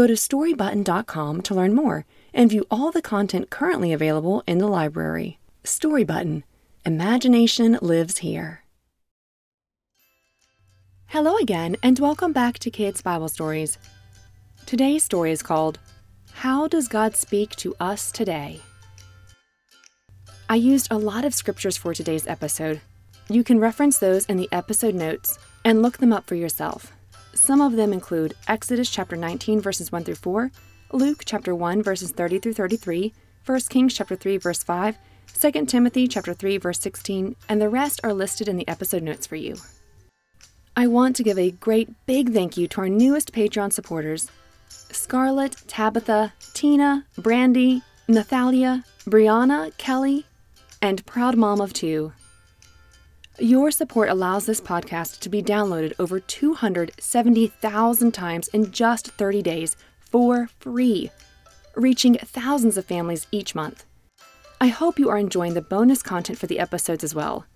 Go to storybutton.com to learn more and view all the content currently available in the library. Storybutton Imagination lives here. Hello again, and welcome back to Kids Bible Stories. Today's story is called How Does God Speak to Us Today? I used a lot of scriptures for today's episode. You can reference those in the episode notes and look them up for yourself. Some of them include Exodus chapter 19 verses 1 through 4, Luke chapter 1 verses 30 through 33, 1 Kings chapter 3 verse 5, 2 Timothy chapter 3 verse 16, and the rest are listed in the episode notes for you. I want to give a great big thank you to our newest Patreon supporters Scarlett, Tabitha, Tina, Brandy, Nathalia, Brianna, Kelly, and proud mom of two. Your support allows this podcast to be downloaded over 270,000 times in just 30 days for free, reaching thousands of families each month. I hope you are enjoying the bonus content for the episodes as well.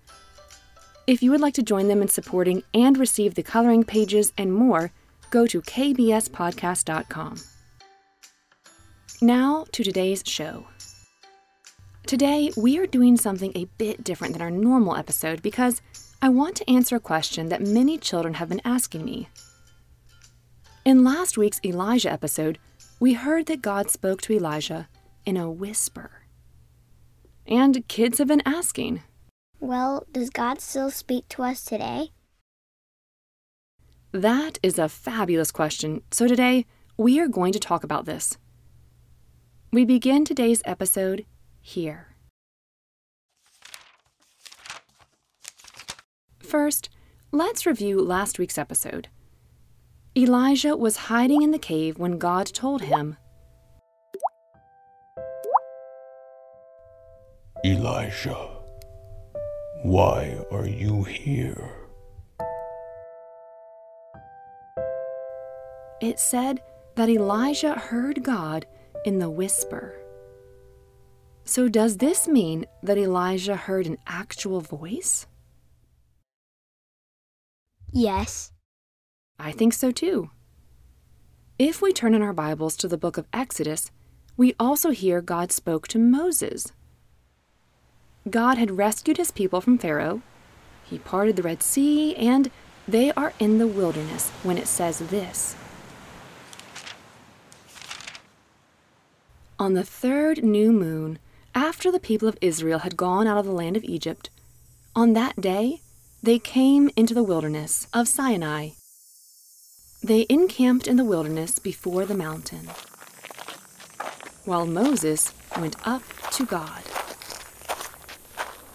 If you would like to join them in supporting and receive the coloring pages and more, go to kbspodcast.com. Now to today's show. Today, we are doing something a bit different than our normal episode because I want to answer a question that many children have been asking me. In last week's Elijah episode, we heard that God spoke to Elijah in a whisper. And kids have been asking, Well, does God still speak to us today? That is a fabulous question. So today, we are going to talk about this. We begin today's episode here. First, let's review last week's episode. Elijah was hiding in the cave when God told him, Elijah, why are you here? It said that Elijah heard God in the whisper. So, does this mean that Elijah heard an actual voice? Yes. I think so too. If we turn in our Bibles to the book of Exodus, we also hear God spoke to Moses. God had rescued his people from Pharaoh, he parted the Red Sea, and they are in the wilderness when it says this On the third new moon, after the people of Israel had gone out of the land of Egypt, on that day they came into the wilderness of Sinai. They encamped in the wilderness before the mountain, while Moses went up to God.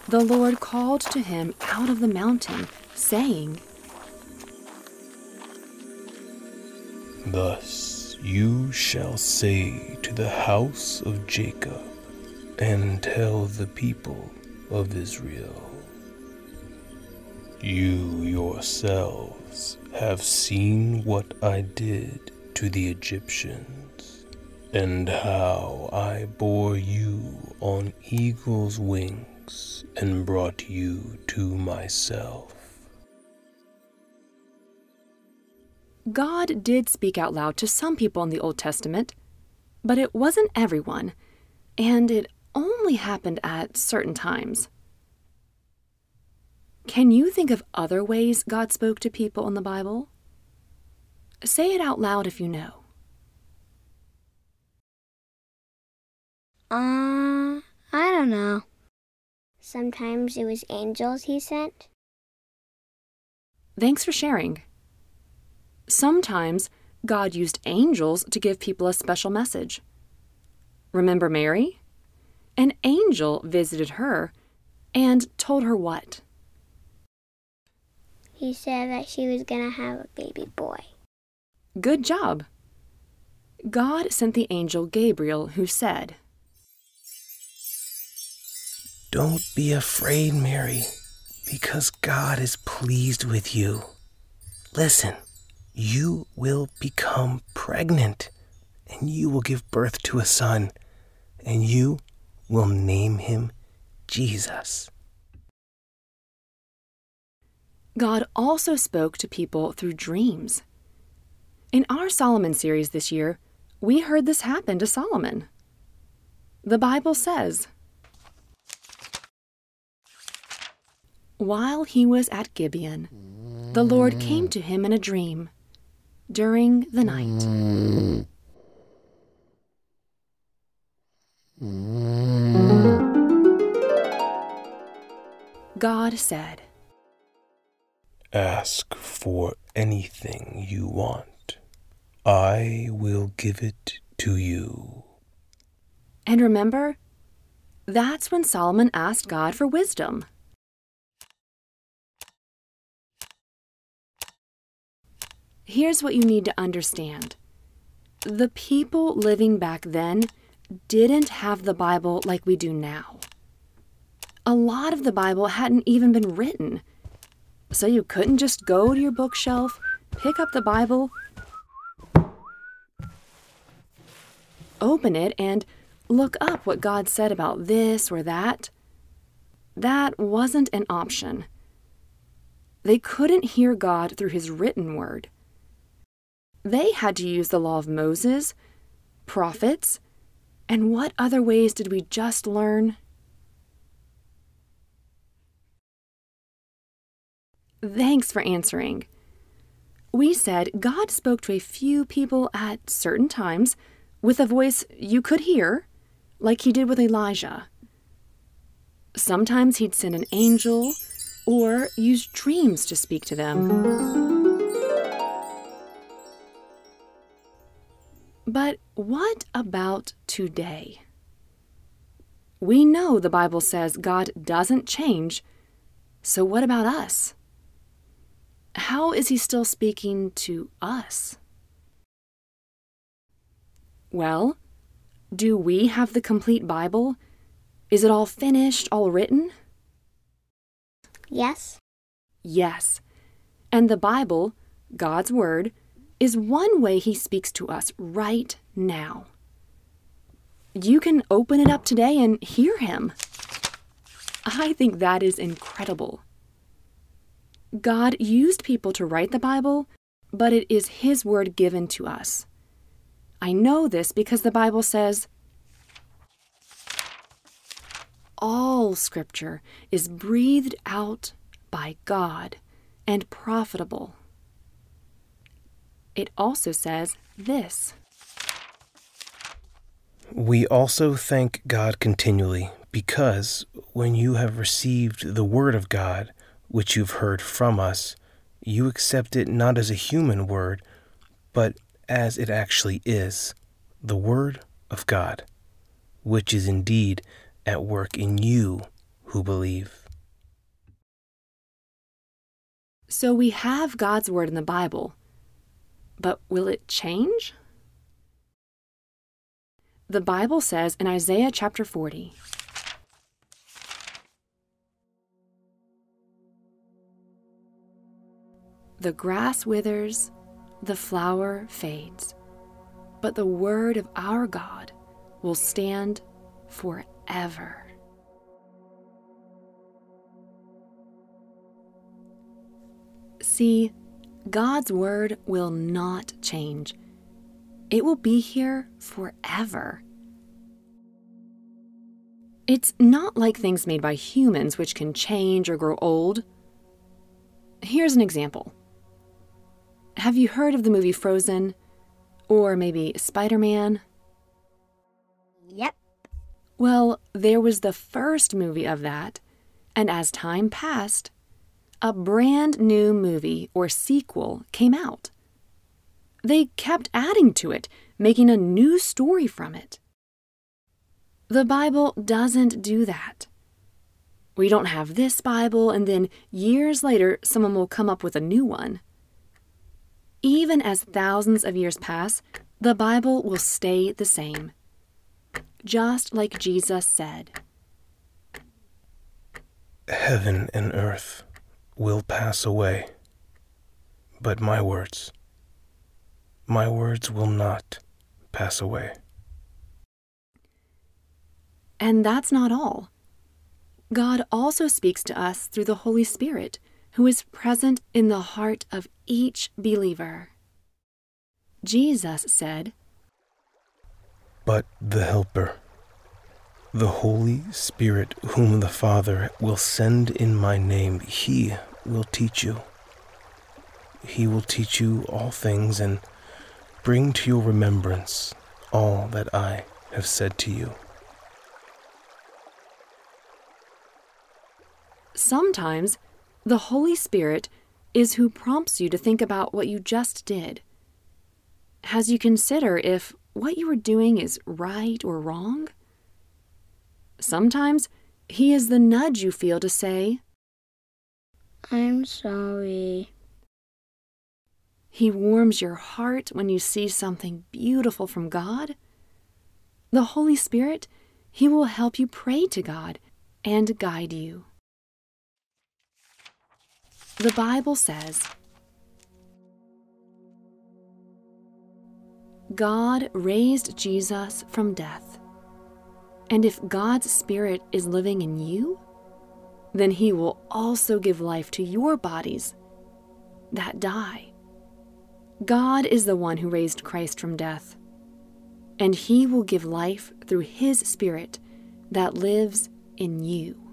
The Lord called to him out of the mountain, saying, Thus you shall say to the house of Jacob, and tell the people of Israel. You yourselves have seen what I did to the Egyptians, and how I bore you on eagle's wings and brought you to myself. God did speak out loud to some people in the Old Testament, but it wasn't everyone, and it only happened at certain times. Can you think of other ways God spoke to people in the Bible? Say it out loud if you know. Uh, I don't know. Sometimes it was angels he sent. Thanks for sharing. Sometimes God used angels to give people a special message. Remember Mary? An angel visited her and told her what? He said that she was gonna have a baby boy. Good job. God sent the angel Gabriel, who said, Don't be afraid, Mary, because God is pleased with you. Listen, you will become pregnant, and you will give birth to a son, and you will name him Jesus. God also spoke to people through dreams. In our Solomon series this year, we heard this happen to Solomon. The Bible says, While he was at Gibeon, the Lord came to him in a dream during the night. God said, Ask for anything you want. I will give it to you. And remember, that's when Solomon asked God for wisdom. Here's what you need to understand the people living back then didn't have the Bible like we do now. A lot of the Bible hadn't even been written. So you couldn't just go to your bookshelf, pick up the Bible, open it, and look up what God said about this or that. That wasn't an option. They couldn't hear God through His written word. They had to use the law of Moses, prophets, and what other ways did we just learn? Thanks for answering. We said God spoke to a few people at certain times with a voice you could hear, like he did with Elijah. Sometimes he'd send an angel or use dreams to speak to them. But what about today? We know the Bible says God doesn't change, so what about us? How is he still speaking to us? Well, do we have the complete Bible? Is it all finished, all written? Yes. Yes. And the Bible, God's Word, is one way He speaks to us right now. You can open it up today and hear Him. I think that is incredible. God used people to write the Bible, but it is His Word given to us. I know this because the Bible says, all Scripture is breathed out by God and profitable. It also says this We also thank God continually because when you have received the Word of God, which you've heard from us, you accept it not as a human word, but as it actually is the Word of God, which is indeed at work in you who believe. So we have God's Word in the Bible, but will it change? The Bible says in Isaiah chapter 40 The grass withers, the flower fades, but the word of our God will stand forever. See, God's word will not change. It will be here forever. It's not like things made by humans, which can change or grow old. Here's an example. Have you heard of the movie Frozen? Or maybe Spider Man? Yep. Well, there was the first movie of that, and as time passed, a brand new movie or sequel came out. They kept adding to it, making a new story from it. The Bible doesn't do that. We don't have this Bible, and then years later, someone will come up with a new one. Even as thousands of years pass, the Bible will stay the same, just like Jesus said. Heaven and earth will pass away, but my words, my words will not pass away. And that's not all. God also speaks to us through the Holy Spirit, who is present in the heart of each believer. Jesus said, But the Helper, the Holy Spirit, whom the Father will send in my name, he will teach you. He will teach you all things and bring to your remembrance all that I have said to you. Sometimes the Holy Spirit is who prompts you to think about what you just did. Has you consider if what you are doing is right or wrong? Sometimes He is the nudge you feel to say, I'm sorry. He warms your heart when you see something beautiful from God. The Holy Spirit, He will help you pray to God and guide you. The Bible says, God raised Jesus from death. And if God's Spirit is living in you, then He will also give life to your bodies that die. God is the one who raised Christ from death, and He will give life through His Spirit that lives in you.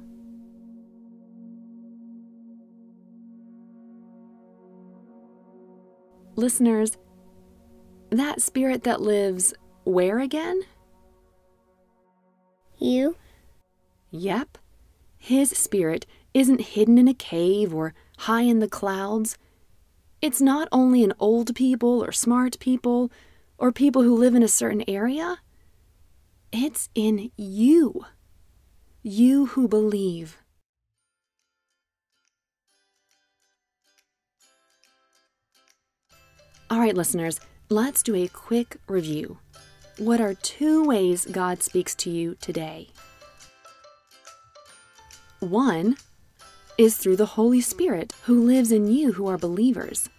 Listeners, that spirit that lives where again? You? Yep. His spirit isn't hidden in a cave or high in the clouds. It's not only in old people or smart people or people who live in a certain area. It's in you. You who believe. All right, listeners, let's do a quick review. What are two ways God speaks to you today? One is through the Holy Spirit who lives in you who are believers.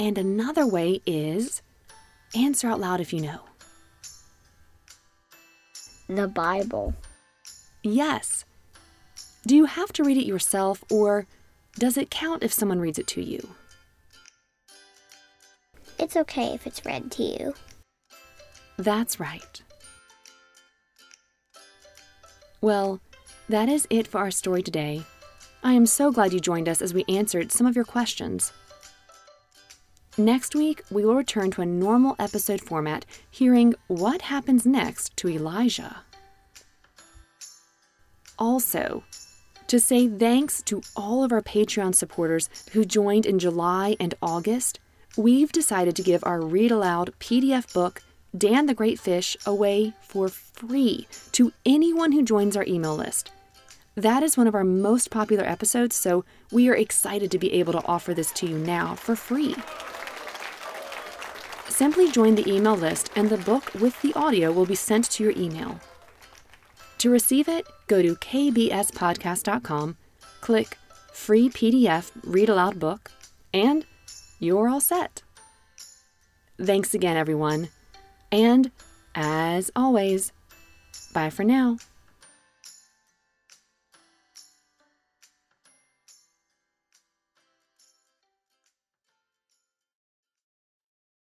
And another way is answer out loud if you know. The Bible. Yes. Do you have to read it yourself or does it count if someone reads it to you? It's okay if it's read to you. That's right. Well, that is it for our story today. I am so glad you joined us as we answered some of your questions. Next week, we will return to a normal episode format, hearing what happens next to Elijah. Also, to say thanks to all of our Patreon supporters who joined in July and August, we've decided to give our read aloud PDF book, Dan the Great Fish, away for free to anyone who joins our email list. That is one of our most popular episodes, so we are excited to be able to offer this to you now for free. Simply join the email list, and the book with the audio will be sent to your email. To receive it, go to kbspodcast.com, click Free PDF Read Aloud Book, and you're all set. Thanks again, everyone. And as always, bye for now.